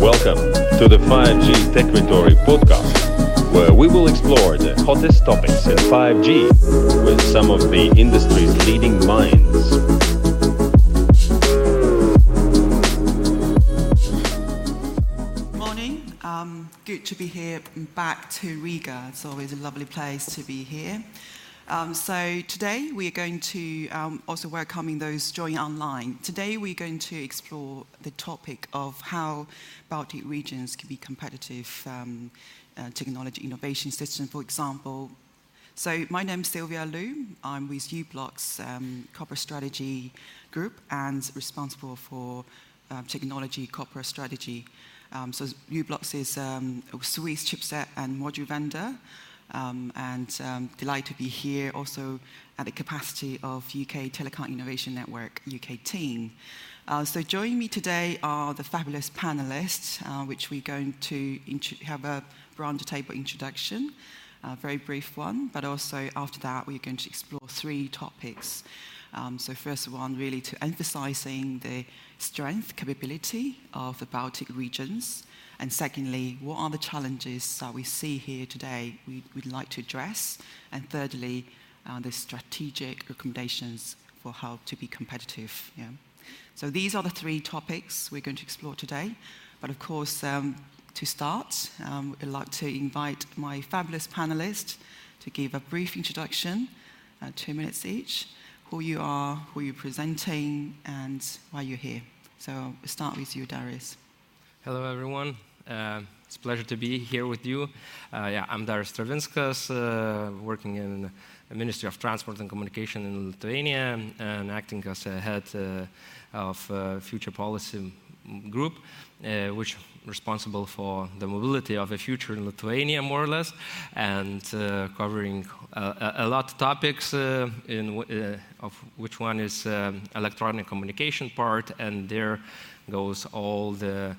Welcome to the 5G Techritory podcast, where we will explore the hottest topics in 5G with some of the industry's leading minds. Morning. Um, good to be here back to Riga. It's always a lovely place to be here. Um, so today we are going to um, also welcoming those joining online. Today we're going to explore the topic of how Baltic regions can be competitive um, uh, technology innovation system, for example. So my name is Sylvia Lu. I'm with u-blox um, corporate strategy group and responsible for uh, technology corporate strategy. Um, so u-blox is um, a Swiss chipset and module vendor um, and um, delighted to be here also at the capacity of UK Telecom Innovation Network UKTIN. Uh, so joining me today are the fabulous panelists, uh, which we're going to have a round table introduction, a very brief one, but also after that we're going to explore three topics. Um, so first one really to emphasizing the strength, capability of the Baltic regions, and secondly, what are the challenges that we see here today we, would like to address? And thirdly, uh, the strategic recommendations for how to be competitive. Yeah. So these are the three topics we're going to explore today. But of course, um, to start, um, I'd like to invite my fabulous panelists to give a brief introduction, uh, two minutes each, who you are, who you're presenting, and why you're here. So we'll start with you, Darius. Hello, everyone. Uh, it's a pleasure to be here with you. Uh, yeah, I'm Darius Stravinskas, uh, working in the Ministry of Transport and Communication in Lithuania and acting as a head uh, of uh, future policy group, uh, which responsible for the mobility of the future in Lithuania, more or less, and covering a, a, lot of topics, in, of which one is electronic communication part, and there goes all the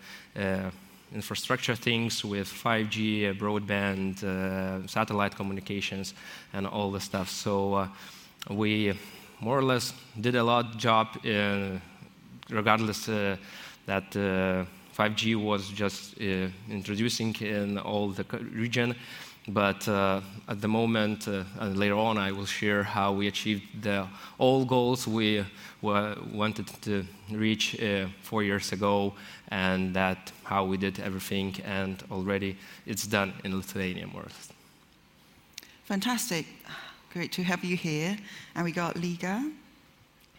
infrastructure things with 5G, uh, broadband, uh, satellite communications, and all the stuff. So uh, we more or less did a lot of job, regardless that 5G was just introducing in all the region. But uh, at the moment, uh, and later on, I will share how we achieved the all goals we wanted to reach uh, four years ago, and that how we did everything, and already it's done in Lithuania, more or less. Fantastic. Great to have you here. And we got Liga.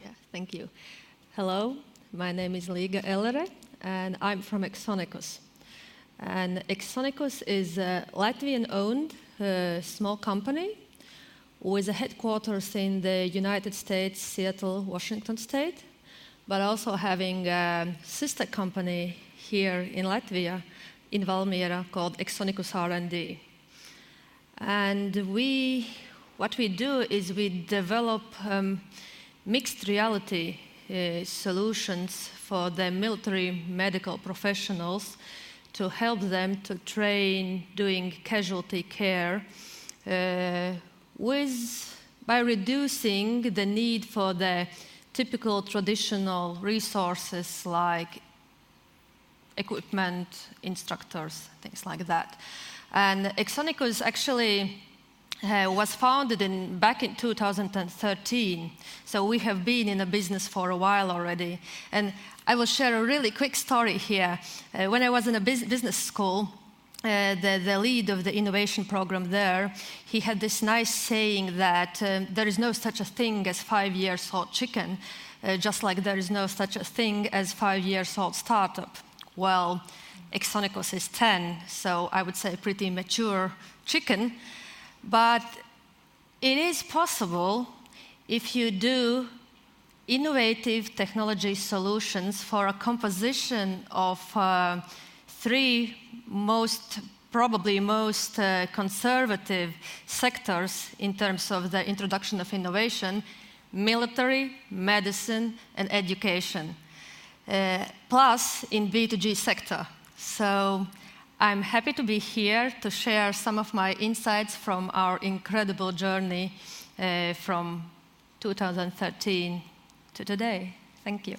Yeah, thank you. Hello, my name is Liga Ellere, and I'm from Exonicus. And Exonicus is a Latvian owned uh, small company with a headquarters in the United States, Seattle, Washington State, but also having a sister company here in Latvia, in Valmiera, called Exonicus R&D. And we, what we do is we develop um, mixed reality uh, solutions for the military medical professionals to help them to train doing casualty care uh, with, by reducing the need for the typical traditional resources like equipment, instructors, things like that. And Exonicus actually uh, was founded in, back in 2013. So we have been in a business for a while already. And I will share a really quick story here. Uh, when I was in a business school, uh, the, the, lead of the innovation program there, he had this nice saying that um, there is no such a thing as five years old chicken, uh, just like there is no such a thing as five years old startup. Well, Exonicus is 10, so I would say pretty mature chicken. But it is possible if you do innovative technology solutions for a composition of uh, three most probably most uh, conservative sectors in terms of the introduction of innovation military, medicine, and education, uh, plus in B2G sector. So I'm happy to be here to share some of my insights from our incredible journey uh, from 2013 to today. Thank you.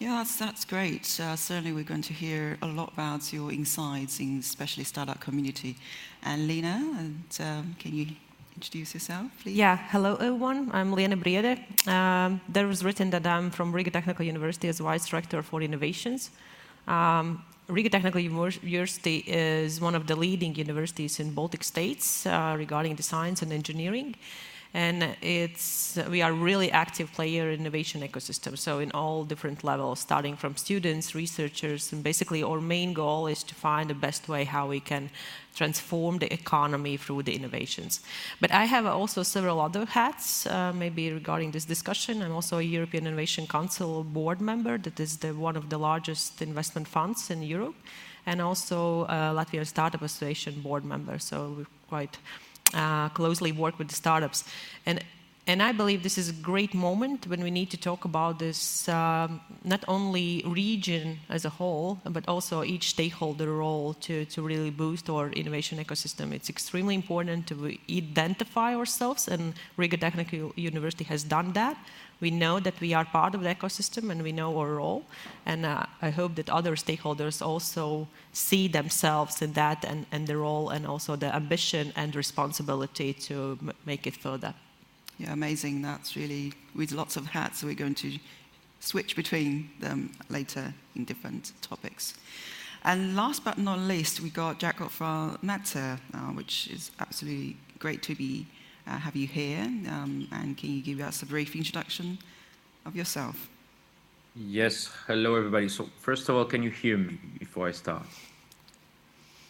Yeah, that's, that's great. Uh, certainly, we're going to hear a lot about your insights in especially startup community. And Liene, and um, can you introduce yourself, please? Yeah, hello everyone. I'm Liene Briede. Um, there was written that I'm from Riga Technical University as Vice Rector for Innovations. Um, Riga Technical University is one of the leading universities in Baltic states uh, regarding the science and engineering and it's we are really active player in innovation ecosystem. So in all different levels starting from students researchers and basically our main goal is to find the best way how we can transform the economy through the innovations. But i have also several other hats uh, maybe regarding this discussion. I'm also a european innovation council board member that is the, one of the largest investment funds in europe. And also a latvian startup association board member. So we're quite uh, Uh, closely work with the startups. And, and I believe this is a great moment when we need to talk about this um, not only region as a whole, but also each stakeholder role to, to really boost our innovation ecosystem. It's extremely important to identify ourselves, and Riga Technical University has done that. We know that we are part of the ecosystem and we know our role. And uh, I hope that other stakeholders also see themselves in that and, and the role and also the ambition and responsibility to make it further. Yeah, amazing. That's really with lots of hats. we're going to switch between them later in different topics. And last but not least, we got Jacob from Meta, uh, which is absolutely great to be uh, have you here. Um, and can you give us a brief introduction of yourself? Yes. Hello, everybody. So first of all, can you hear me before I start?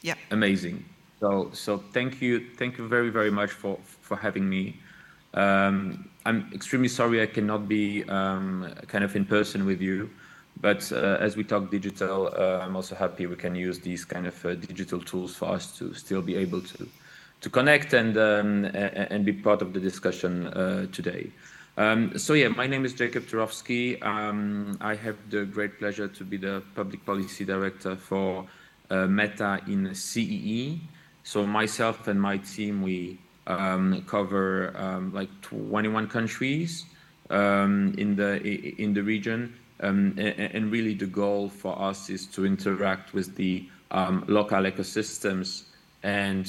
Yeah. Amazing. So so thank you thank you very very much for for having me. Um, I'm extremely sorry I cannot be um, kind of in person with you, but uh, as we talk digital, uh, I'm also happy we can use these kind of uh, digital tools for us to still be able to to connect and um, and be part of the discussion uh, today. Um, so yeah, my name is Jacob Turowski. Um, I have the great pleasure to be the public policy director for uh, Meta in CEE. So myself and my team, we um, cover um, like 21 countries um, in the in the region, and, and, really the goal for us is to interact with the local ecosystems and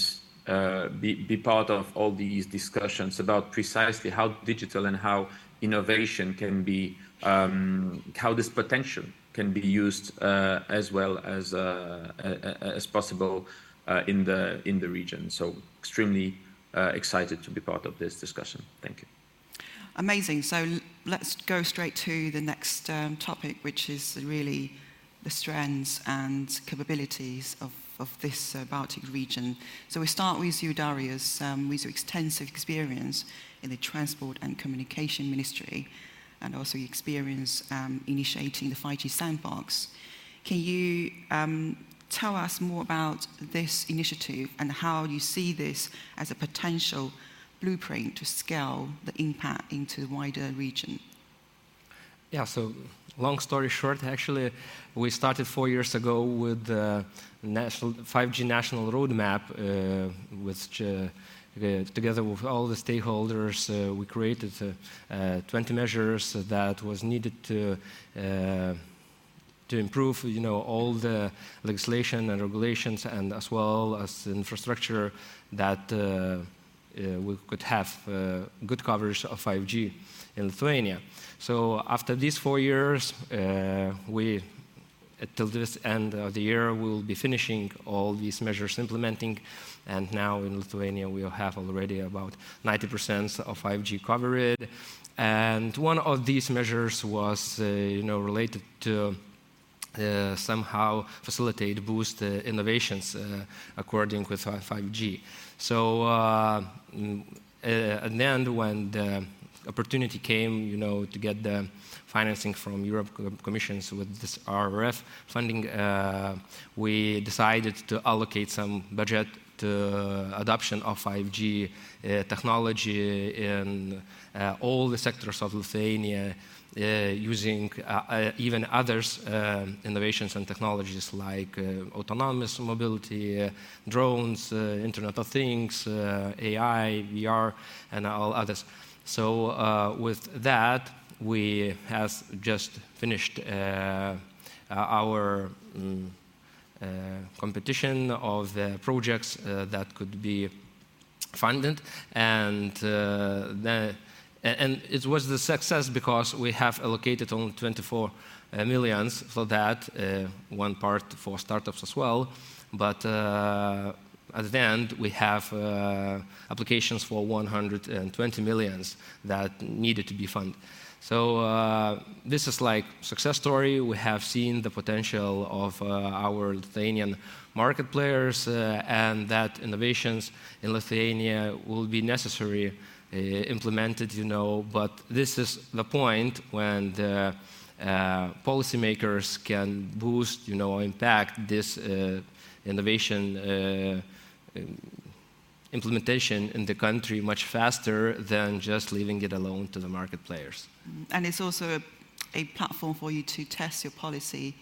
uh, be, be part of all these discussions about precisely how digital and how innovation can be, um, how this potential can be used uh, as well as uh, as possible uh, in the in the region. So extremely excited to be part of this discussion. Thank you. Amazing. So let's go straight to the next um, topic, which is really the strengths and capabilities of of this uh, Baltic region. So we start with you, Darius, um, with your extensive experience in the Transport and Communication Ministry and also your experience um, initiating the 5G sandbox. Can you um, tell us more about this initiative and how you see this as a potential blueprint to scale the impact into the wider region? Yeah, so long story short, actually, we started four years ago with the national 5G national roadmap, uh, which uh, together with all the stakeholders, uh, we created uh, uh, 20 measures that was needed to uh, to improve, you know, all the legislation and regulations, and as well as infrastructure that we could have good coverage of 5G in Lithuania. So after these four years, uh, we till this end of the year, we will be finishing all these measures implementing. And now in Lithuania, we have already about 90% of 5G coverage. And one of these measures was, uh, you know, related to uh, somehow facilitate, boost uh, innovations uh, according with 5G. So uh, mm, at the end, when the opportunity came, you know, to get the financing from Europe Commissions with this RRF funding, uh, we decided to allocate some budget to adoption of 5G uh, technology in uh, all the sectors of Lithuania, uh, Uh, using uh, uh, even others uh, innovations and technologies like uh, autonomous mobility, drones, Internet of Things, AI, VR, and all others. So uh, with that, we has just finished uh, our um, competition of the projects that could be funded, and the, and it was the success because we have allocated only 24 uh, millions for that, uh, one part for startups as well. But uh, at the end, we have applications for 120 millions that needed to be funded. So this is like success story. We have seen the potential of our Lithuanian market players, and that innovations in Lithuania will be necessary, implemented, you know. But this is the point when the uh, policymakers can boost, you know, impact this uh, innovation implementation in the country much faster than just leaving it alone to the market players. And it's also a, a platform for you to test your policy.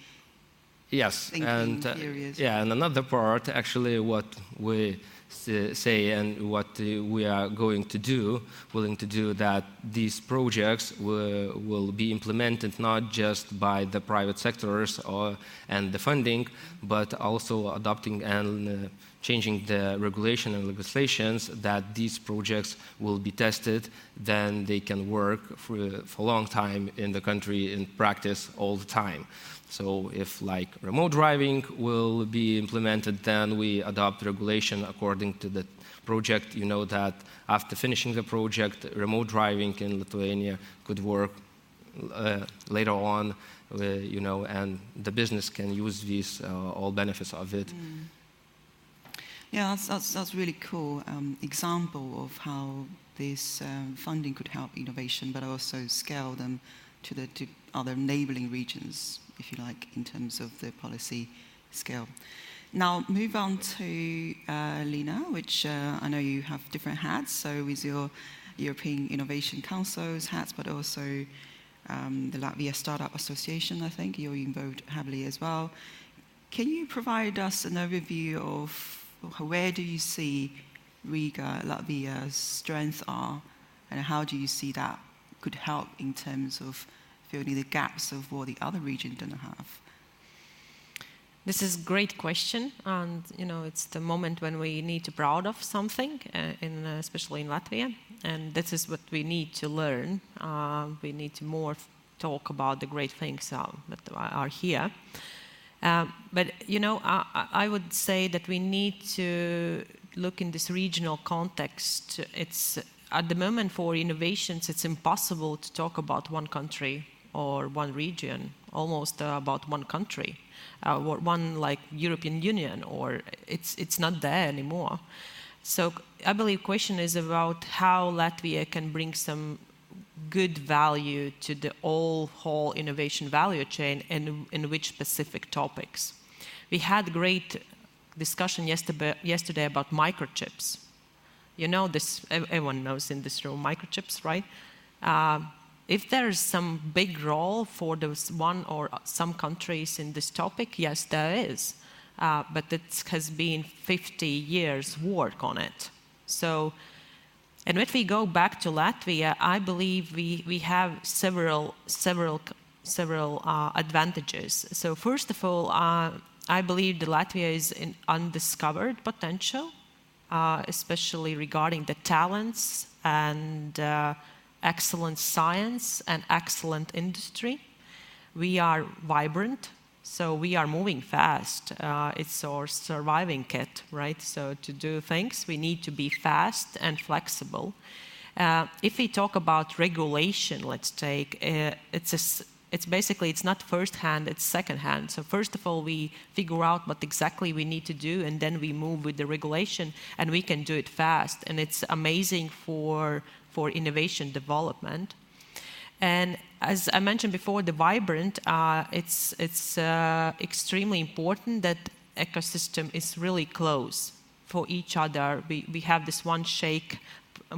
Yes, and uh, yeah, and another part, actually, what we say and what we are going to do, willing to do, that these projects will, be implemented not just by the private sectors or, and the funding, but also adopting and uh, changing the regulation and legislations that these projects will be tested, then they can work for a long time in the country in practice all the time. So if like remote driving will be implemented, then we adopt regulation according to the project. You know that after finishing the project, remote driving in Lithuania could work uh, later on, uh, you know, and the business can use these uh, all benefits of it. Mm. Yeah, that's, that's, that's really cool um, example of how this um, funding could help innovation, but also scale them to the to other neighboring regions, if you like, in terms of the policy scale. Now, move on to uh, Liene, which uh, I know you have different hats. So, with your European Innovation Council's hats, but also um, the Latvia Startup Association, I think you're involved heavily as well. Can you provide us an overview of where do you see Riga, Latvia's strengths are, and how do you see that could help in terms of filling the gaps of what the other region don't have? This is a great question, and you know it's the moment when we need to be proud of something, uh, in, uh, especially in Latvia, and this is what we need to learn. Uh, we need to more talk about the great things uh, that are here. Um, but you know, I, I, would say that we need to look in this regional context. It's at the moment for innovations, it's impossible to talk about one country or one region, almost uh, about one country, uh, or one like European Union, or it's it's not there anymore. So I believe the question is about how Latvia can bring some good value to the all whole innovation value chain and in which specific topics. We had great discussion yesterday, yesterday about microchips. You know this, everyone knows in this room microchips, right? Uh, if there's some big role for those one or some countries in this topic, yes, there is. Uh, but it has been 50 years work on it. So and if we go back to Latvia, I believe we, we have several, several, several uh, advantages. So first of all, uh, I believe that Latvia is in undiscovered potential, uh, especially regarding the talents and uh, excellent science and excellent industry. We are vibrant, so we are moving fast. Uh, it's our surviving kit, right? So to do things, we need to be fast and flexible. Uh, if we talk about regulation, let's take uh, it's a, it's basically it's not first hand, it's second hand. So first of all, we figure out what exactly we need to do, and then we move with the regulation, and we can do it fast. And it's amazing for for innovation development. And as I mentioned before, the vibrant, uh, it's, it's uh, extremely important that ecosystem is really close for each other. We, we have this one shake,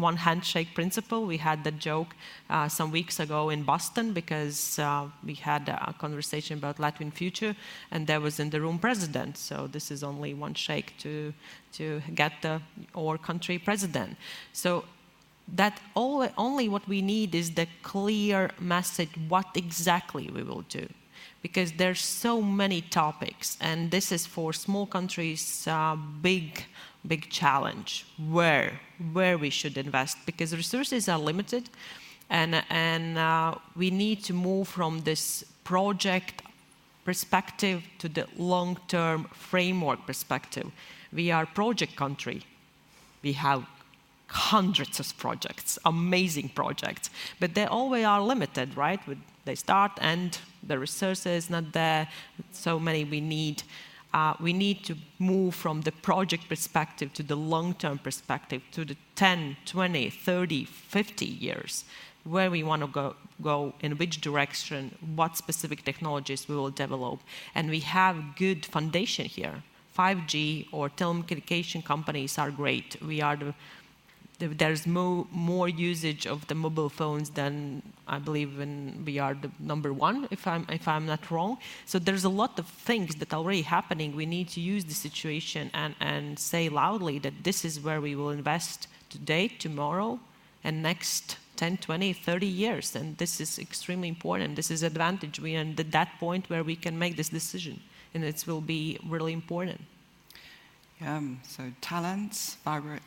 one handshake principle. We had that joke uh, some weeks ago in Boston because uh, we had a conversation about Latvian future, and there was in the room president. So this is only one shake to to get the our country president. So that all, only what we need is the clear message what exactly we will do. Because there's so many topics and this is for small countries uh, big big challenge where where we should invest because resources are limited and and uh, we need to move from this project perspective to the long-term framework perspective. We are project country. We have hundreds of projects, amazing projects, but they always are limited, right? They start and the resources is not there, so many we need. Uh, we need to move from the project perspective to the long-term perspective, to the 10, 20, 30, 50 years, where we want to go, go, in which direction, what specific technologies we will develop. And we have good foundation here. 5G or telecommunication companies are great. We are the there's more, more usage of the mobile phones than I believe when we are the number one, if I'm, if I'm not wrong. So there's a lot of things that are already happening. We need to use the situation and, and say loudly that this is where we will invest today, tomorrow, and next 10, 20, 30 years. And this is extremely important. This is advantage. We are at that point where we can make this decision, and it will be really important. Um, so talents, vibrant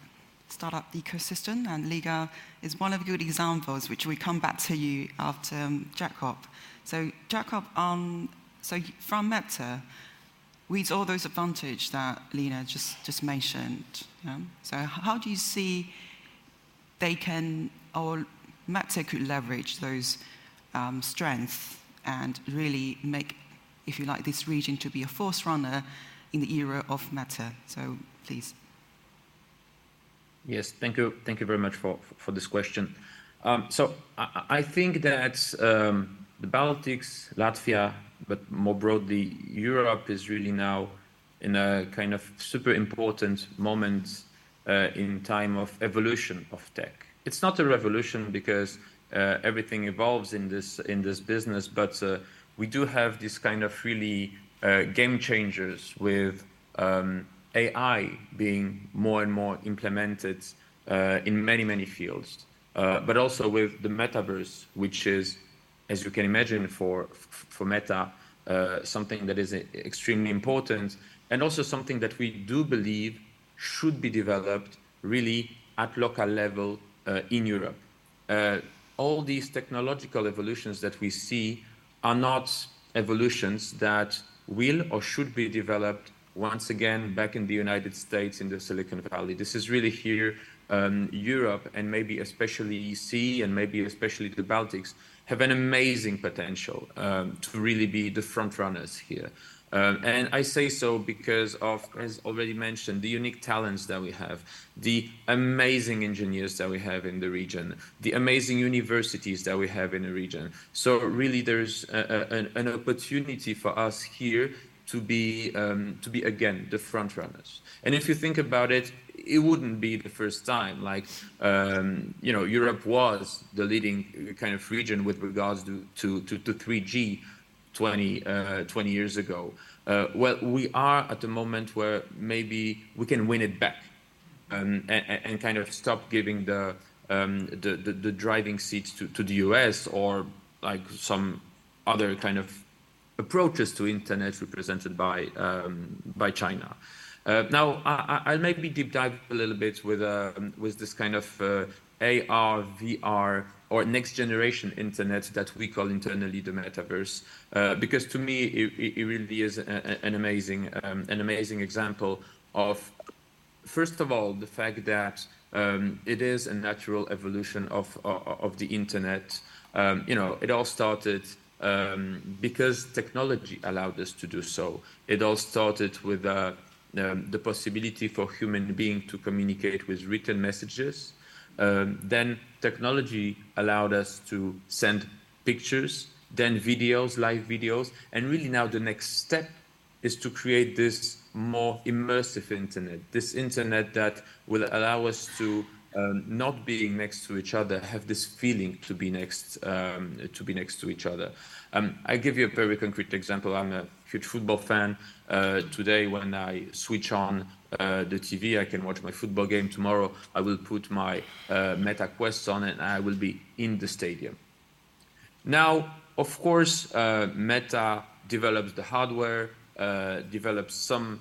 startup ecosystem, and Liga is one of the good examples, which we come back to you after um, Jacob. So Jacob, um, so from Meta, with all those advantages that Liene just, just mentioned, yeah? so how do you see they can, or Meta could leverage those um, strengths and really make, if you like, this region to be a force runner in the era of Meta? So please. Yes, thank you. Thank you very much for, this question. Um, so I, think that um, the Baltics, Latvia, but more broadly, Europe is really now in a kind of super important moment uh, in time of evolution of tech. It's not a revolution because uh, everything evolves in this in this business, but uh, we do have this kind of really game changers with um, AI being more and more implemented uh, in many, many fields, uh, but also with the metaverse, which is, as you can imagine, for, for Meta, uh, something that is extremely important and also something that we do believe should be developed really at local level uh, in Europe. Uh, all these technological evolutions that we see are not evolutions that will or should be developed once again back in the United States in the Silicon Valley. This is really here, um, Europe and maybe especially EC and maybe especially the Baltics have an amazing potential um, to really be the front runners here. Um, and I say so because of, as already mentioned, the unique talents that we have, the amazing engineers that we have in the region, the amazing universities that we have in the region. So really, there's a, a, an, an opportunity for us here to be um, to be again the front runners. And if you think about it, it wouldn't be the first time. Like um, you know, Europe was the leading kind of region with regards to to, to, to 3G 20, uh, 20 years ago. Uh, well, we are at the moment where maybe we can win it back um, and, and, kind of stop giving the, um, the, the, the driving seats to, to the US or like some other kind of approaches to internet represented by um, by China. Uh, now, I, will maybe deep dive a little bit with um, with this kind of uh, AR, VR, or next generation internet that we call internally the metaverse, uh, because to me it, it really is a, an amazing um, an amazing example of first of all the fact that um, it is a natural evolution of of, of the internet. Um, you know, it all started um, because technology allowed us to do so. It all started with uh, um, the possibility for human being to communicate with written messages. Um, then technology allowed us to send pictures, then videos, live videos, and really now the next step is to create this more immersive internet, this internet that will allow us to um, not being next to each other have this feeling to be next um, to be next to each other. Um, I give you a very concrete example. I'm a huge football fan. Uh, today, when I switch on uh, the TV. I can watch my football game tomorrow. I will put my uh, Meta Quest on and I will be in the stadium. Now, of course, uh, Meta develops the hardware, uh, develops some,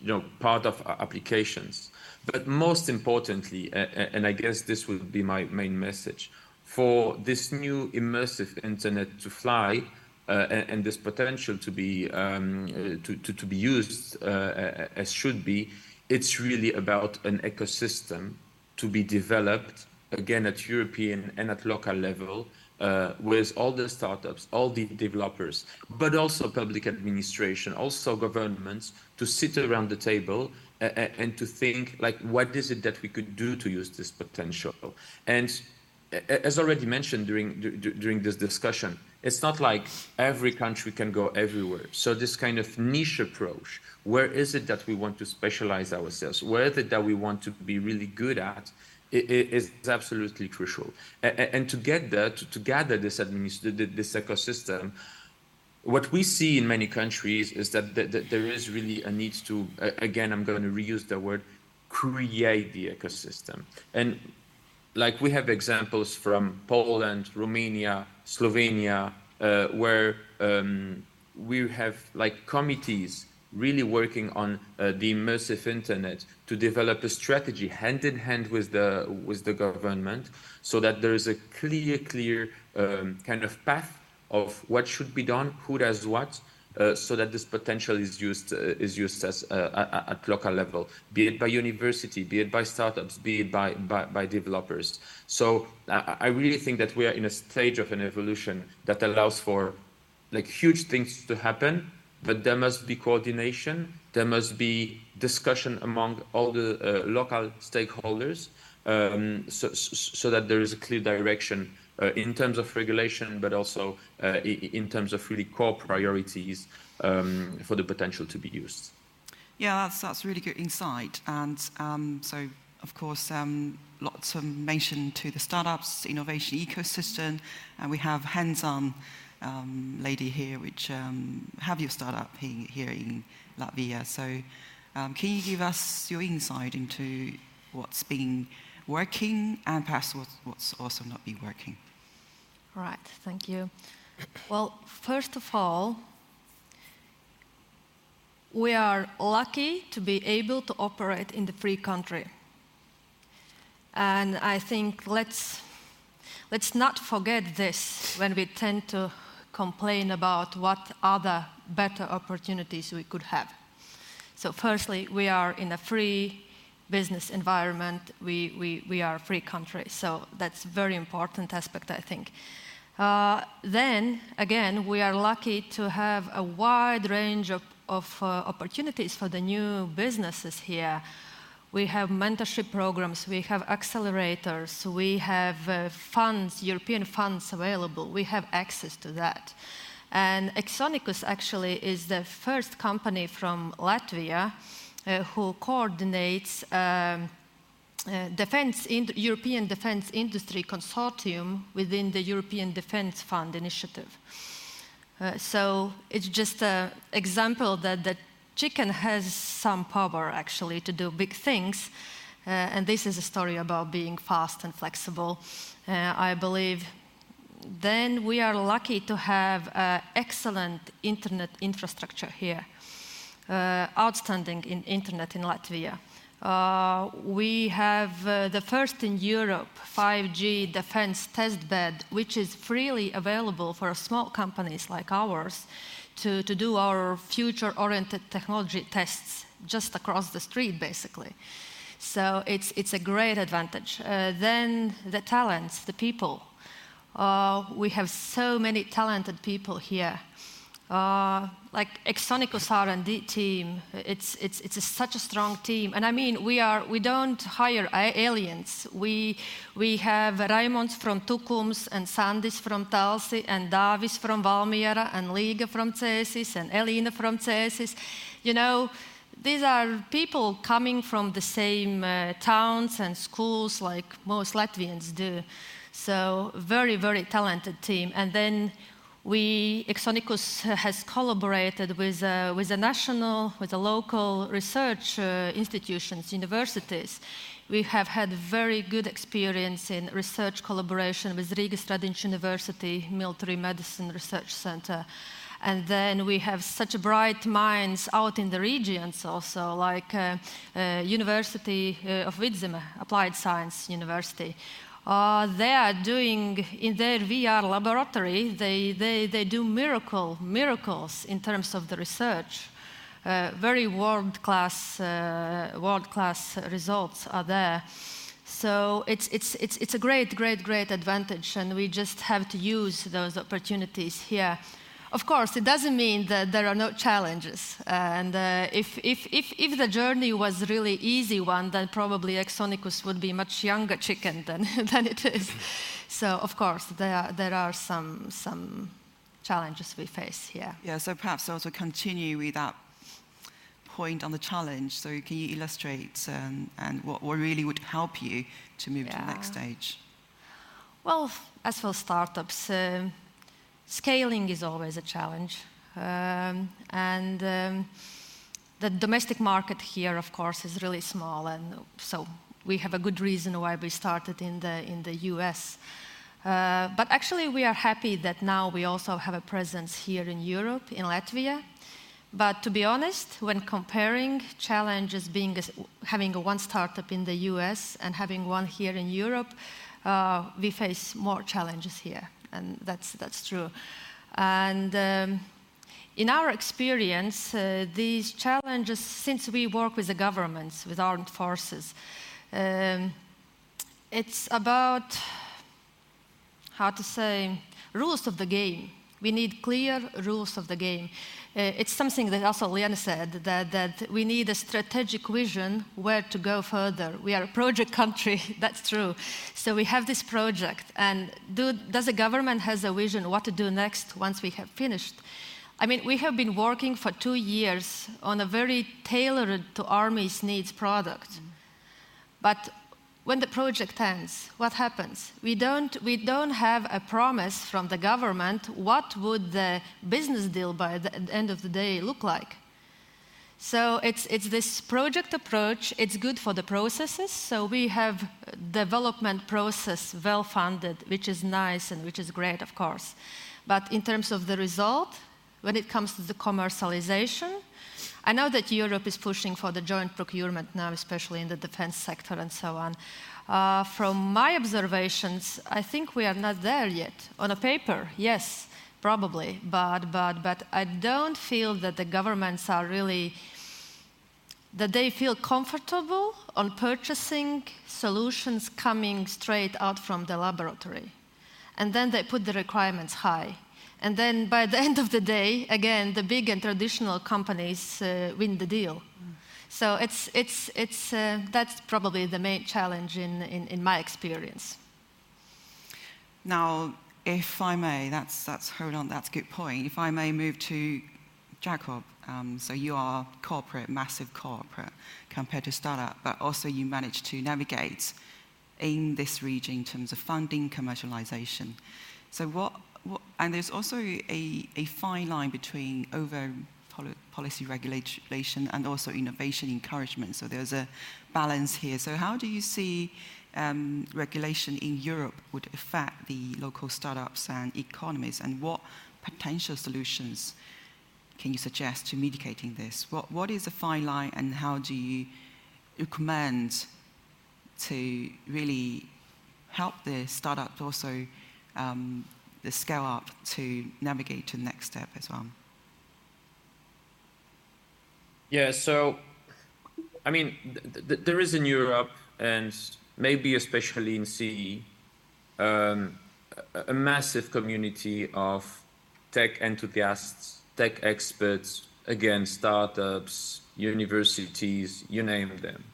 you know, part of applications. But most importantly, and I guess this would be my main message, for this new immersive internet to fly, uh, and, and, this potential to be um, uh, to, to, to, be used uh, as should be, it's really about an ecosystem to be developed again at European and at local level uh, with all the startups, all the developers, but also public administration, also governments to sit around the table and to think like, what is it that we could do to use this potential? And as already mentioned during during this discussion, it's not like every country can go everywhere. So this kind of niche approach, where is it that we want to specialize ourselves? Where is it that we want to be really good at? Is absolutely crucial. And to get there, to, gather this this ecosystem, what we see in many countries is that, there is really a need to, again, I'm going to reuse the word, create the ecosystem. And like we have examples from Poland, Romania, Slovenia, uh, where um, we have like committees really working on uh, the immersive internet to develop a strategy hand in hand with the with the government so that there is a clear clear um, kind of path of what should be done who does what uh, so that this potential is used uh, is used as uh, at local level, be it by university, be it by startups, be it by by, by developers. So I really think that we are in a stage of an evolution that allows for like huge things to happen, but there must be coordination, there must be discussion among all the uh, local stakeholders, um, so, so that there is a clear direction in terms of regulation, but also uh, in terms of really core priorities um, for the potential to be used. Yeah, that's, that's really good insight. And um, so, of course, um, lots of mention to the startups, innovation ecosystem, and we have hands-on um, lady here, which um, have your startup here in Latvia. So, um, can you give us your insight into what's been working and perhaps what's also not been working? Right, thank you. Well, first of all, we are lucky to be able to operate in the free country. And I think let's, let's not forget this when we tend to complain about what other better opportunities we could have. So, firstly, we are in a free business environment, we, we, we are a free country. So, that's a very important aspect, I think. Uh, then, again, we are lucky to have a wide range of, of uh, opportunities for the new businesses here. We have mentorship programs, we have accelerators, we have uh, funds, European funds available, we have access to that. And Exonicus actually is the first company from Latvia who coordinates um, uh, defense European Defense Industry Consortium within the European Defense Fund initiative. Uh, so it's just an example that the chicken has some power actually to do big things. Uh, and this is a story about being fast and flexible. Uh, I believe then we are lucky to have excellent internet infrastructure here. Uh, outstanding in internet in Latvia. Uh, we have uh, the first in Europe 5G defense test bed, which is freely available for small companies like ours to, do our future oriented technology tests just across the street, basically. So it's, it's a great advantage. Then the talents, the people. We have so many talented people here. Uh, like Exonicus R&D team, it's, it's, it's a, such a strong team. And I mean, we, are, we don't hire aliens. We, we have Raimonds from Tukums and Sandis from Talsi and Davis from Valmiera and Liga from Cēsis and Elina from Cēsis. You know, these are people coming from the same uh, towns and schools like most Latvians do. So very, very talented team. And then we, Exonicus has collaborated with, uh, with the national, with the local research uh, institutions, universities. We have had very good experience in research collaboration with Riga Stradiņš University Military Medicine Research Center. And then we have such bright minds out in the regions also, like uh, uh, University uh, of Vidzeme, Applied Science University, uh, they are doing in their VR laboratory, they, they, they do miracle, miracles in terms of the research. Uh, very world-class, uh, world-class results are there. So it's, it's, it's, it's a great, great, great advantage, and we just have to use those opportunities here of course, it doesn't mean that there are no challenges. And uh, if, if, if, if the journey was really easy one, then probably Exonicus would be much younger chicken than, than it is. So, of course, there are, there are some, some challenges we face here. Yeah, so perhaps also continue with that point on the challenge. So can you illustrate um, and what, what really would help you to move yeah. to the next stage? Well, as for startups, uh, Scaling is always a challenge. Um, and um, the domestic market here, of course, is really small, and so we have a good reason why we started in the, in the US. Uh, but actually, we are happy that now we also have a presence here in Europe, in Latvia. But to be honest, when comparing challenges being having a one startup in the US and having one here in Europe, uh, we face more challenges here and that's, that's true. And um, in our experience, uh, these challenges, since we work with the governments, with armed forces, um, it's about, how to say, rules of the game. We need clear rules of the game. Uh, it's something that also Liene said, that, that we need a strategic vision where to go further. We are a project country, that's true. So we have this project, and do, does the government has a vision what to do next once we have finished? I mean, we have been working for two years on a very tailored to army's needs product. Mm. But when the project ends, what happens? We don't, we don't have a promise from the government what would the business deal by the end of the day look like. So it's, it's this project approach. It's good for the processes. So we have development process well funded, which is nice and which is great, of course. But in terms of the result, when it comes to the commercialization, I know that Europe is pushing for the joint procurement now, especially in the defense sector and so on. Uh, from my observations, I think we are not there yet. On a paper, yes, probably, but, but, but I don't feel that the governments are really, that they feel comfortable on purchasing solutions coming straight out from the laboratory. And then they put the requirements high. And then by the end of the day, again, the big and traditional companies uh, win the deal. So it's, it's, it's, uh, that's probably the main challenge in, in, in, my experience. Now, if I may, that's, that's, hold on, that's a good point. If I may move to Jacob, um, so you are corporate, massive corporate compared to startup, but also you manage to navigate in this region in terms of funding, commercialization. So what and there's also a, a fine line between over policy regulation and also innovation encouragement. So there's a balance here. So how do you see um, regulation in Europe would affect the local startups and economies, and what potential solutions can you suggest to mitigating this? What, what is the fine line, and how do you recommend to really help the startups also um, the scale up to navigate to the next step as well? Yeah, so I mean, th- th- there is in Europe and maybe especially in CE um, a, massive community of tech enthusiasts, tech experts, again, startups, universities, you name them.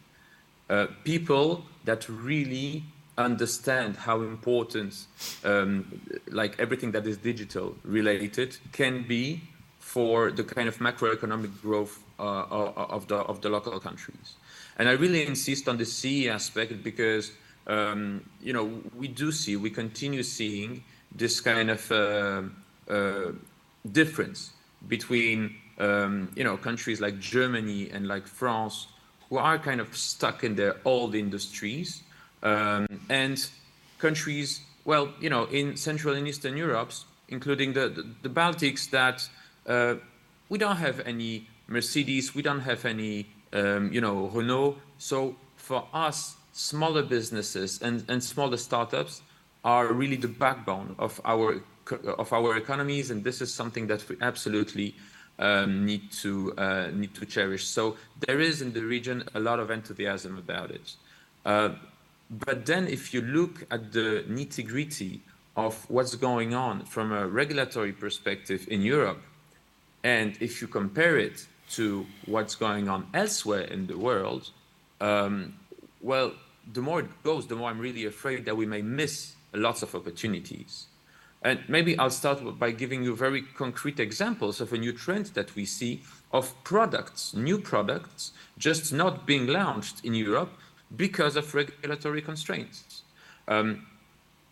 Uh, people that really understand how important um, like everything that is digital related can be for the kind of macroeconomic growth uh, of the of the local countries. And i really insist on the CE aspect because um, you know we do see we continue seeing this kind of uh, uh, difference between um, you know countries like Germany and like France, who are kind of stuck in their old industries, um, and countries, well, you know, in Central and Eastern Europe, including the the, the Baltics, that uh, we don't have any Mercedes, we don't have any, um, you know, Renault. So for us, smaller businesses and, and smaller startups are really the backbone of our of our economies, and this is something that we absolutely um, need to uh, need to cherish. So there is in the region a lot of enthusiasm about it. Uh, but then, if you look at the nitty gritty of what's going on from a regulatory perspective in Europe, and if you compare it to what's going on elsewhere in the world, um, well, the more it goes, the more I'm really afraid that we may miss lots of opportunities. And maybe I'll start by giving you very concrete examples of a new trend that we see of products, new products, just not being launched in Europe because of regulatory constraints. Um,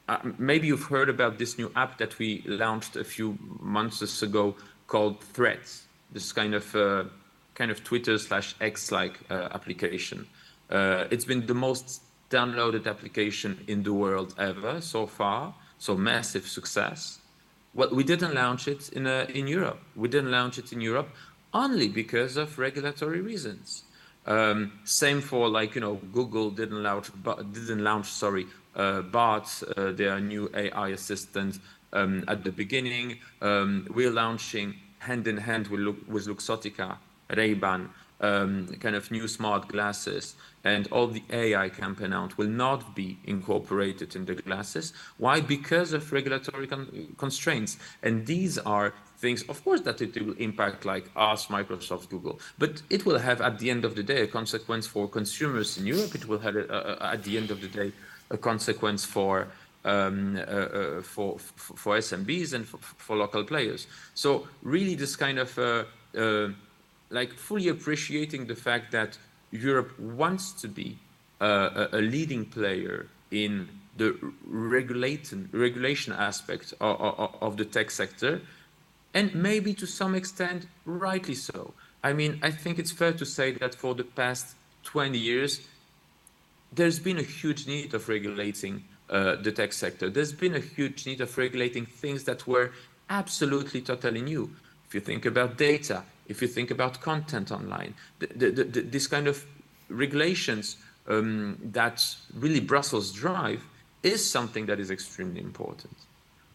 uh, maybe you've heard about this new app that we launched a few months ago called Threads. This kind of uh, kind of Twitter slash X-like uh, application. Uh, it's been the most downloaded application in the world ever so far, so massive success. Well, we didn't launch it in uh, in Europe. We didn't launch it in Europe only because of regulatory reasons. Um, same for like you know Google didn't launch didn't launch sorry uh, Bard uh, their new AI assistant um, at the beginning. Um, we're launching hand in hand with, with Luxottica, Ray-Ban, um, kind of new smart glasses and all the AI campaign out will not be incorporated in the glasses. Why? Because of regulatory con constraints. And these are things, of course, that it will impact like us, Microsoft, Google, but it will have at the end of the day a consequence for consumers in Europe. It will have a, a, at the end of the day a consequence for um, uh, uh, for, for SMBs and for, for, local players. So really, this kind of uh, uh, like fully appreciating the fact that Europe wants to be uh, a, a, leading player in the regulation regulation aspect of, of, of the tech sector, and maybe to some extent, rightly so. I mean, I think it's fair to say that for the past 20 years, there's been a huge need of regulating uh, the tech sector. There's been a huge need of regulating things that were absolutely totally new. If you think about data, if you think about content online, the, the, the, this kind of regulations um, that really Brussels drive is something that is extremely important.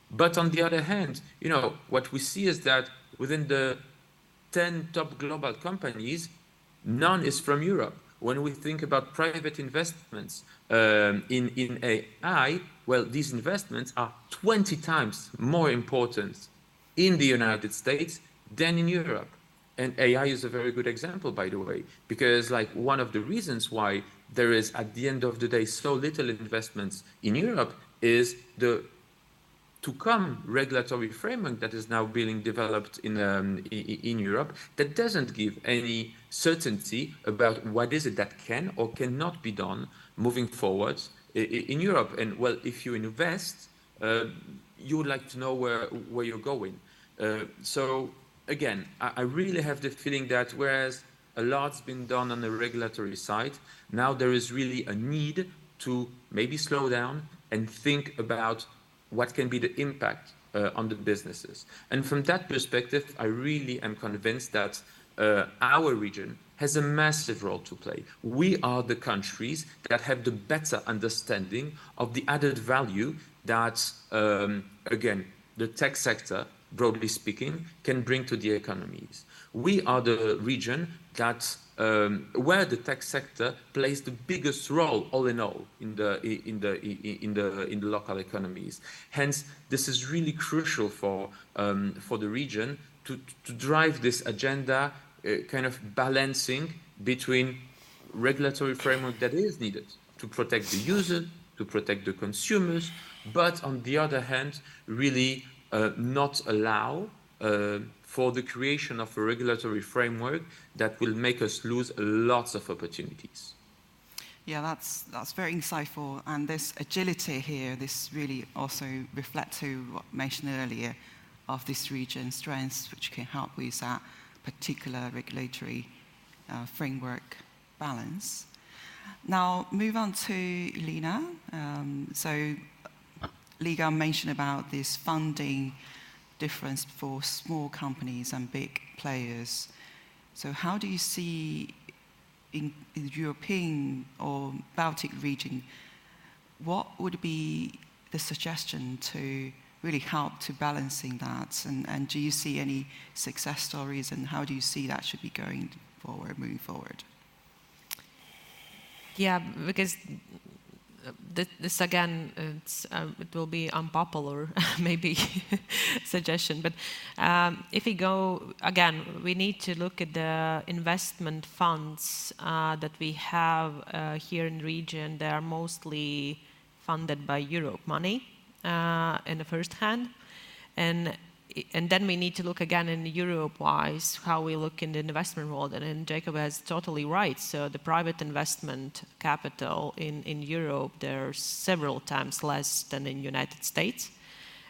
But on the other hand, you know, what we see is that within the 10 top global companies, none is from Europe when we think about private investments um, in, in AI, well, these investments are 20 times more important in the United States than in Europe. And AI is a very good example, by the way, because like one of the reasons why there is at the end of the day so little investments in Europe is the to come regulatory framework that is now being developed in, um, in Europe that doesn't give any certainty about what is it that can or cannot be done moving forward in Europe. And well, if you invest, uh, you would like to know where where you're going. Uh, so again, I, I really have the feeling that whereas a lot's been done on the regulatory side, now there is really a need to maybe slow down and think about what can be the impact uh, on the businesses. And from that perspective, I really am convinced that uh, our region has a massive role to play. We are the countries that have the better understanding of the added value that, um, again, the tech sector, broadly speaking, can bring to the economies. We are the region that um, where the tech sector plays the biggest role, all in all, in the in the in the in the local economies. Hence, this is really crucial for um, for the region to to drive this agenda, uh, kind of balancing between regulatory framework that is needed to protect the user, to protect the consumers, but on the other hand, really uh, not allow. Uh, for the creation of a regulatory framework that will make us lose lots of opportunities. Yeah, that's, that's very insightful. And this agility here, this really also reflects to what mentioned earlier, of this region strengths, which can help with that particular regulatory uh, framework balance. Now, move on to Liene. Um, so, Liga mentioned about this funding difference for small companies and big players. So, how do you see in, in the European or Baltic region, what would be the suggestion to really help to balancing that? And, and do you see any success stories and how do you see that should be going forward, moving forward? Yeah, because this again, uh, it will be unpopular, maybe suggestion. But um, if we go again, we need to look at the investment funds uh, that we have uh, here in the region. They are mostly funded by Europe money uh, in the first hand, and and then we need to look again in Europe-wise how we look in the investment world. And, and Jacob has totally right. So the private investment capital in, in Europe, there's several times less than in United States.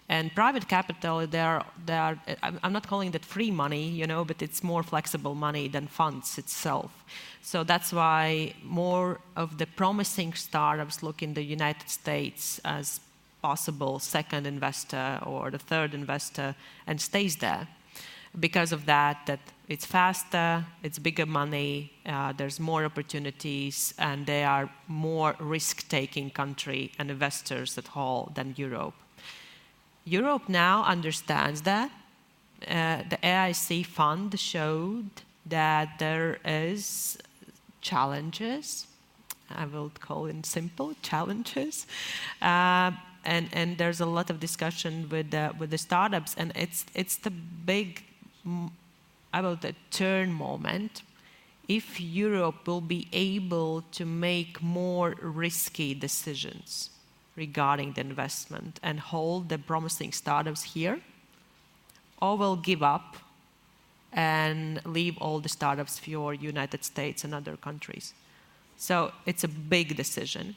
And private capital, they are, they are, I'm not calling that free money, you know, but it's more flexible money than funds itself. So that's why more of the promising startups look in the United States as possible second investor or the third investor and stays there. Because of that, that it's faster, it's bigger money, uh, there's more opportunities, and they are more risk-taking country and investors at all than Europe. Europe now understands that. Uh, the EIC fund showed that there is challenges. I will call it simple challenges. Uh, and, and there's a lot of discussion with the, with the startups, and it's, it's the big, about the turn moment. If Europe will be able to make more risky decisions regarding the investment and hold the promising startups here, or will give up and leave all the startups for United States and other countries. So it's a big decision.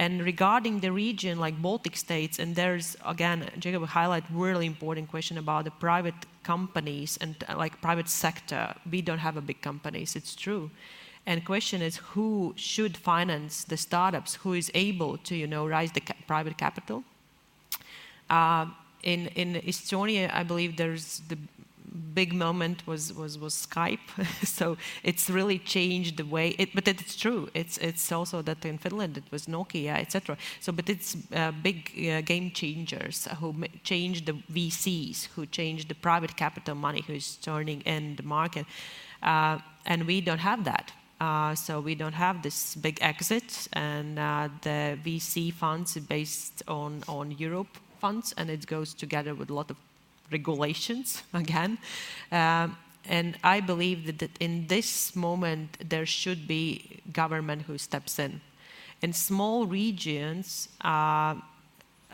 And regarding the region like Baltic states, and there's again, Jacob highlight really important question about the private companies and uh, like private sector. We don't have a big companies, it's true. And question is who should finance the startups? Who is able to, you know, raise the ca private capital? Uh, in in Estonia, I believe there's the big moment was was was Skype. so it's really changed the way. It, but it's true. It's it's also that in Finland it was Nokia, etc. So, but it's uh, big uh, game changers who changed the VCs, who changed the private capital money, who is turning in the market, uh, and we don't have that. Uh, so we don't have this big exit, and uh, the VC funds based on on Europe funds, and it goes together with a lot of regulations again. Um, and I believe that, that, in this moment there should be government who steps in. In small regions, uh,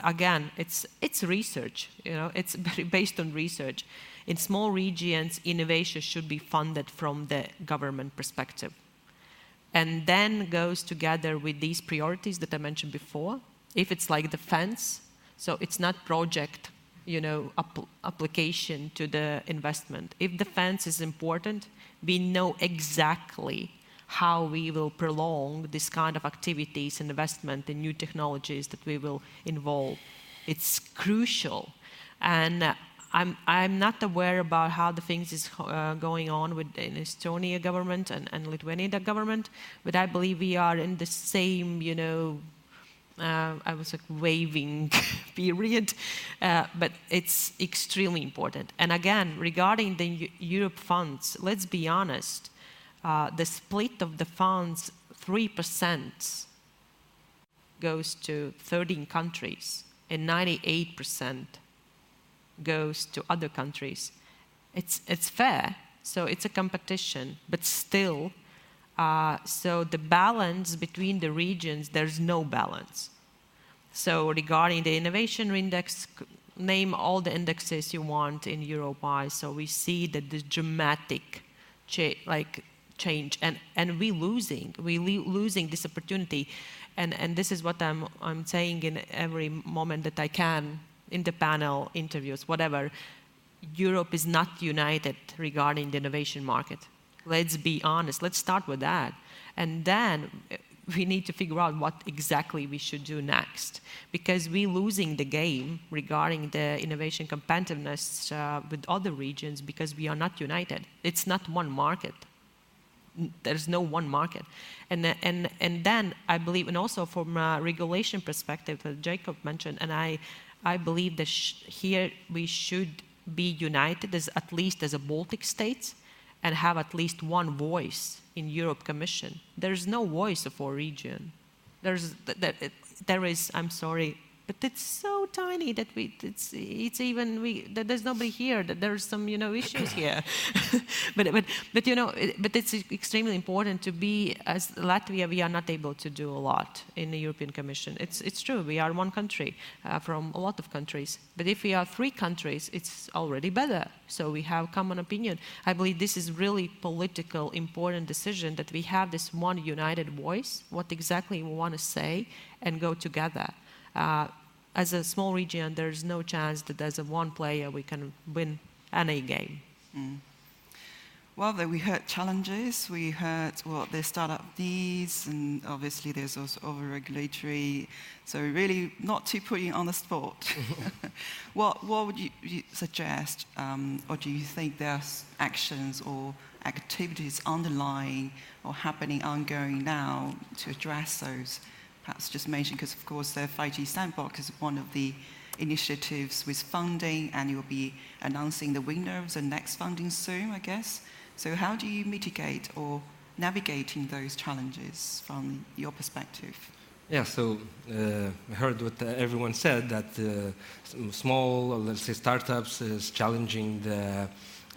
again, it's it's research. You know, it's based on research. In small regions, innovation should be funded from the government perspective, and then goes together with these priorities that I mentioned before. If it's like defense, so it's not project you know, application to the investment. If defense is important, we know exactly how we will prolong this kind of activities, and investment in new technologies that we will involve. It's crucial. And uh, I'm, I'm not aware about how the things is uh, going on with the Estonia government and, and Lithuania government, but I believe we are in the same, you know, I was like waving period, uh, but it's extremely important. And again, regarding the Europe funds, let's be honest, uh, the split of the funds, 3% goes to 13 countries and 98% goes to other countries. It's, it's fair, so it's a competition, but still, uh, so the balance between the regions, there's no balance. So regarding the innovation index, name all the indexes you want in Europe-wise. So we see that the dramatic cha like change, and and we losing, we losing this opportunity, and and this is what I'm I'm saying in every moment that I can in the panel interviews, whatever. Europe is not united regarding the innovation market. Let's be honest. Let's start with that. And then we need to figure out what exactly we should do next because we're losing the game regarding the innovation competitiveness uh, with other regions because we are not united. It's not one market. There's no one market. And, and, and then I believe, and also from a regulation perspective that Jacob mentioned, and I, I believe that here we should be united as at least as a Baltic states and have at least one voice in Europe Commission. There's no voice of our region. There's, there, there is, I'm sorry, but it's so tiny that we it's it's even we that there's nobody here that there's some you know issues here. But but but you know but it's extremely important to be as Latvia we are not able to do a lot in the European Commission. It's it's true we are one country uh, from a lot of countries. But if we are three countries it's already better. So we have common opinion. I believe this is really political important decision that we have this one united voice what exactly we want to say and go together as a small region, there's no chance that as a one player we can win any game. Mm. Well, we heard challenges, we heard what the startup needs, and obviously there's also over-regulatory. So really, not to put you on the spot. what, what would you, you suggest, um, or do you think there's actions or activities underlying or happening ongoing now to address those perhaps just mention, because of course the 5G Sandbox is one of the initiatives with funding, and you'll be announcing the winner of the next funding soon, I guess. So how do you mitigate or navigating those challenges from your perspective? Yeah, so uh, I heard what everyone said that uh, small, let's say, startups is challenging the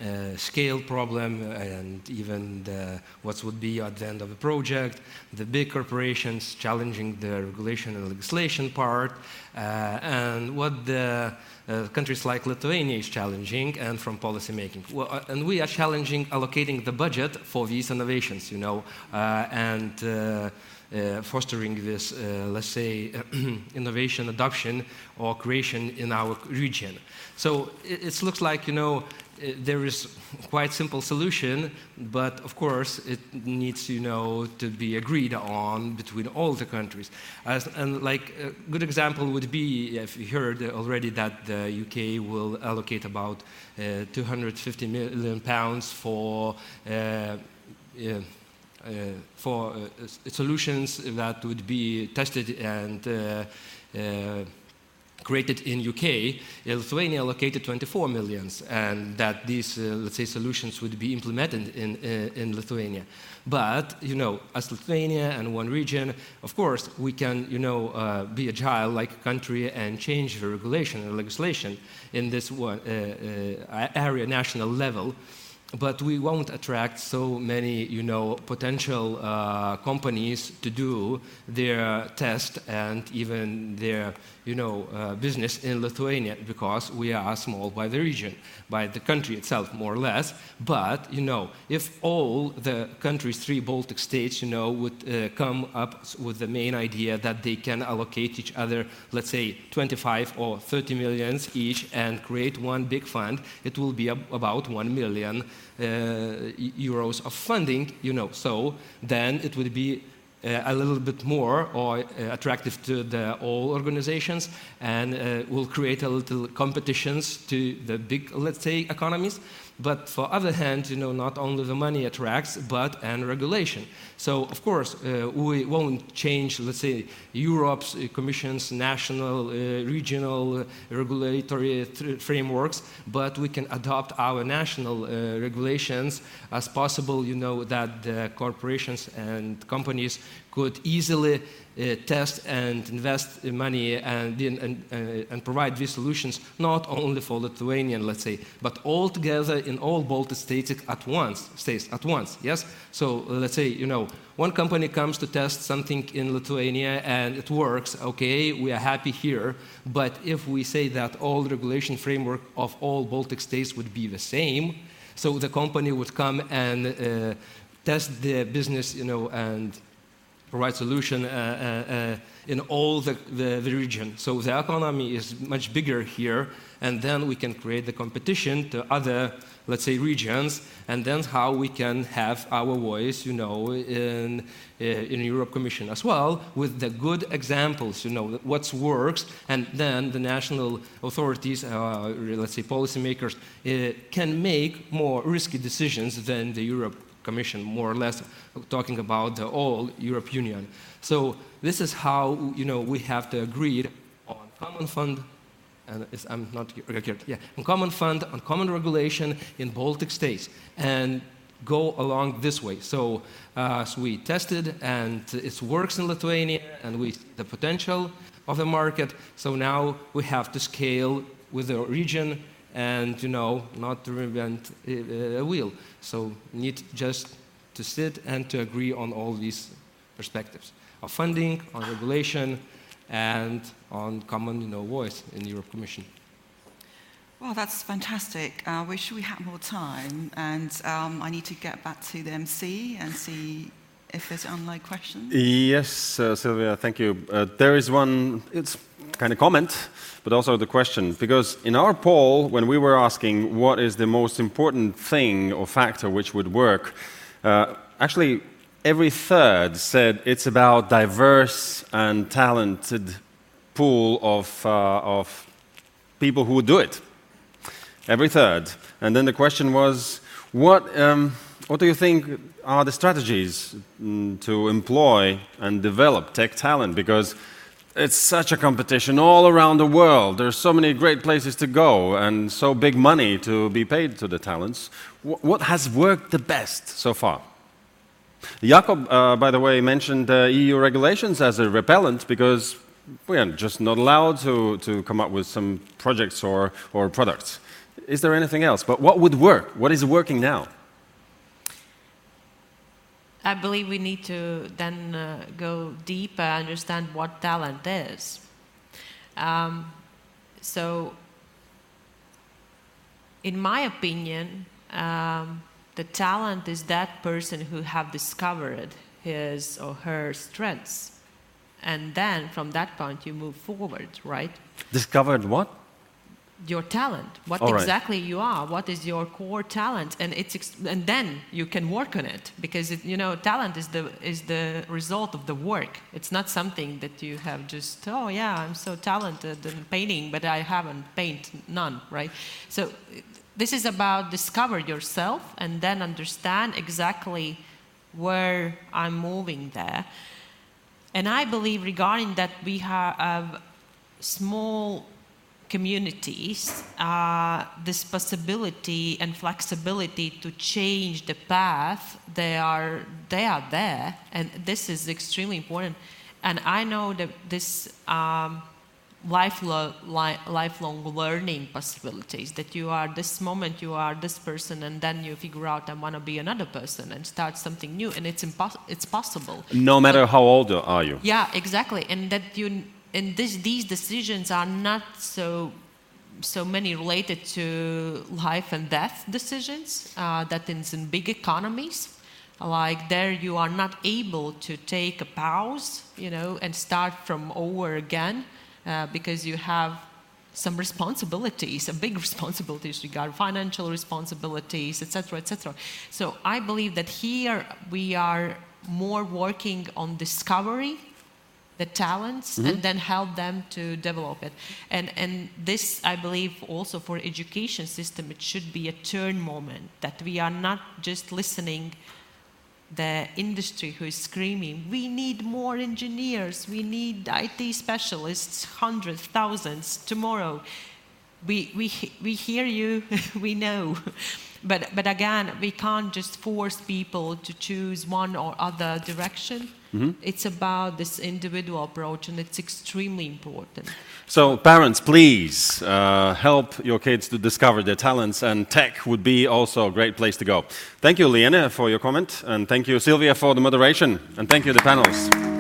uh, scale problem and even the, what would be at the end of the project, the big corporations challenging the regulation and legislation part, uh, and what the uh, countries like Lithuania is challenging and from policymaking. Well, uh, and we are challenging allocating the budget for these innovations, you know, uh, and uh, fostering this, let's say, innovation adoption or creation in our region. So it, it looks like, you know, there is quite simple solution, but of course it needs, you know, to be agreed on between all the countries. As, and like a good example would be, if you heard already that the UK will allocate about uh, 250 million pounds for. Uh, uh, uh for uh, solutions that would be tested and uh, created in UK, Lithuania allocated 24 millions, and that these, uh, let's say, solutions would be implemented in, uh, in Lithuania. But, you know, as Lithuania and one region, of course, we can, you know, uh, be agile like a country and change the regulation and legislation in this one, uh, uh, area national level but we won't attract so many, you know, potential uh, companies to do their test and even their, you know, uh, business in Lithuania because we are small by the region, by the country itself, more or less. But, you know, if all the countries, three Baltic states, you know, would uh, come up with the main idea that they can allocate each other, let's say, 25 or 30 millions each and create one big fund, it will be about 1 million uh, euros of funding, you know, so then it would be a little bit more or uh, attractive to the all organizations and uh, will create a little competitions to the big, let's say, economies. But for other hand, you know, not only the money attracts, but and regulation. So of course, uh, we won't change, let's say, Europe's uh, Commission's national, uh, regional uh, regulatory frameworks, but we can adopt our national uh, regulations as possible. You know that the corporations and companies could easily uh, test and invest money and, and, uh, and, provide these solutions not only for Lithuanian, let's say, but all together in all Baltic states at once, states at once, yes? So let's say, you know, one company comes to test something in Lithuania and it works, okay, we are happy here, but if we say that all regulation framework of all Baltic states would be the same, so the company would come and uh, test the business, you know, and provide solution uh, in all the, the, the, region. So the economy is much bigger here, and then we can create the competition to other, let's say, regions, and then how we can have our voice, you know, in, in Europe Commission as well, with the good examples, you know, what works, and then the national authorities, uh, let's say, policymakers, uh, can make more risky decisions than the Europe Commission, more or less talking about the whole Europe Union. So this is how you know we have to agree on common fund, and I'm not yeah, on common fund, on common regulation in Baltic states, and go along this way. So, uh, so we tested, and it works in Lithuania, and we the potential of the market. So now we have to scale with the region and you know not to reinvent a wheel. So need just to sit and to agree on all these perspectives of funding, on regulation, and on common you know, voice in the Europe Commission. Well, that's fantastic. I uh, wish we had more time, and um, I need to get back to the MC and see if there's online questions. Yes, uh, Sylvia, thank you. Uh, there is one, it's kind of comment, but also the question. Because in our poll, when we were asking what is the most important thing or factor which would work, uh, actually every third said it's about diverse and talented pool of, uh, of people who would do it. Every third. And then the question was, what, um, what do you think are the strategies mm, to employ and develop tech talent? Because it's such a competition all around the world. There's so many great places to go and so big money to be paid to the talents. what has worked the best so far? Jacob, uh, by the way, mentioned uh, EU regulations as a repellent because we are just not allowed to, to come up with some projects or, or products. Is there anything else? But what would work? What is working now? I believe we need to then uh, go deeper, understand what talent is. Um, so, in my opinion, um, the talent is that person who have discovered his or her strengths, and then from that point you move forward, right? Discovered what? Your talent, what All exactly you are, what is your core talent, and it's and then you can work on it because it, you know talent is the is the result of the work. It's not something that you have just oh yeah I'm so talented in painting, but I haven't paint none right. So this is about discover yourself and then understand exactly where I'm moving there. And I believe regarding that we have small communities uh, this possibility and flexibility to change the path they are they are there and this is extremely important. And i know that this um, lifelong, li lifelong learning possibilities that you are this moment you are this person and then you figure out i want to be another person and start something new and it's it's possible. No matter how old are you. Yeah exactly and that you and this, these decisions are not so so many related to life and death decisions uh, that in big economies like there you are not able to take a pause you know and start from over again uh, because you have some responsibilities a big responsibilities regarding financial responsibilities etc etc so i believe that here we are more working on discovery the talents mm-hmm. and then help them to develop it. And and this i believe also for education system it should be a turn moment that we are not just listening the industry who is screaming we need more engineers we need it specialists hundreds thousands tomorrow. We we we hear you we know but but again we can't just force people to choose one or other direction Mm-hmm. It's about this individual approach, and it's extremely important. So, parents, please uh, help your kids to discover their talents, and tech would be also a great place to go. Thank you, Liene, for your comment, and thank you, Sylvia, for the moderation, and thank you, the panels.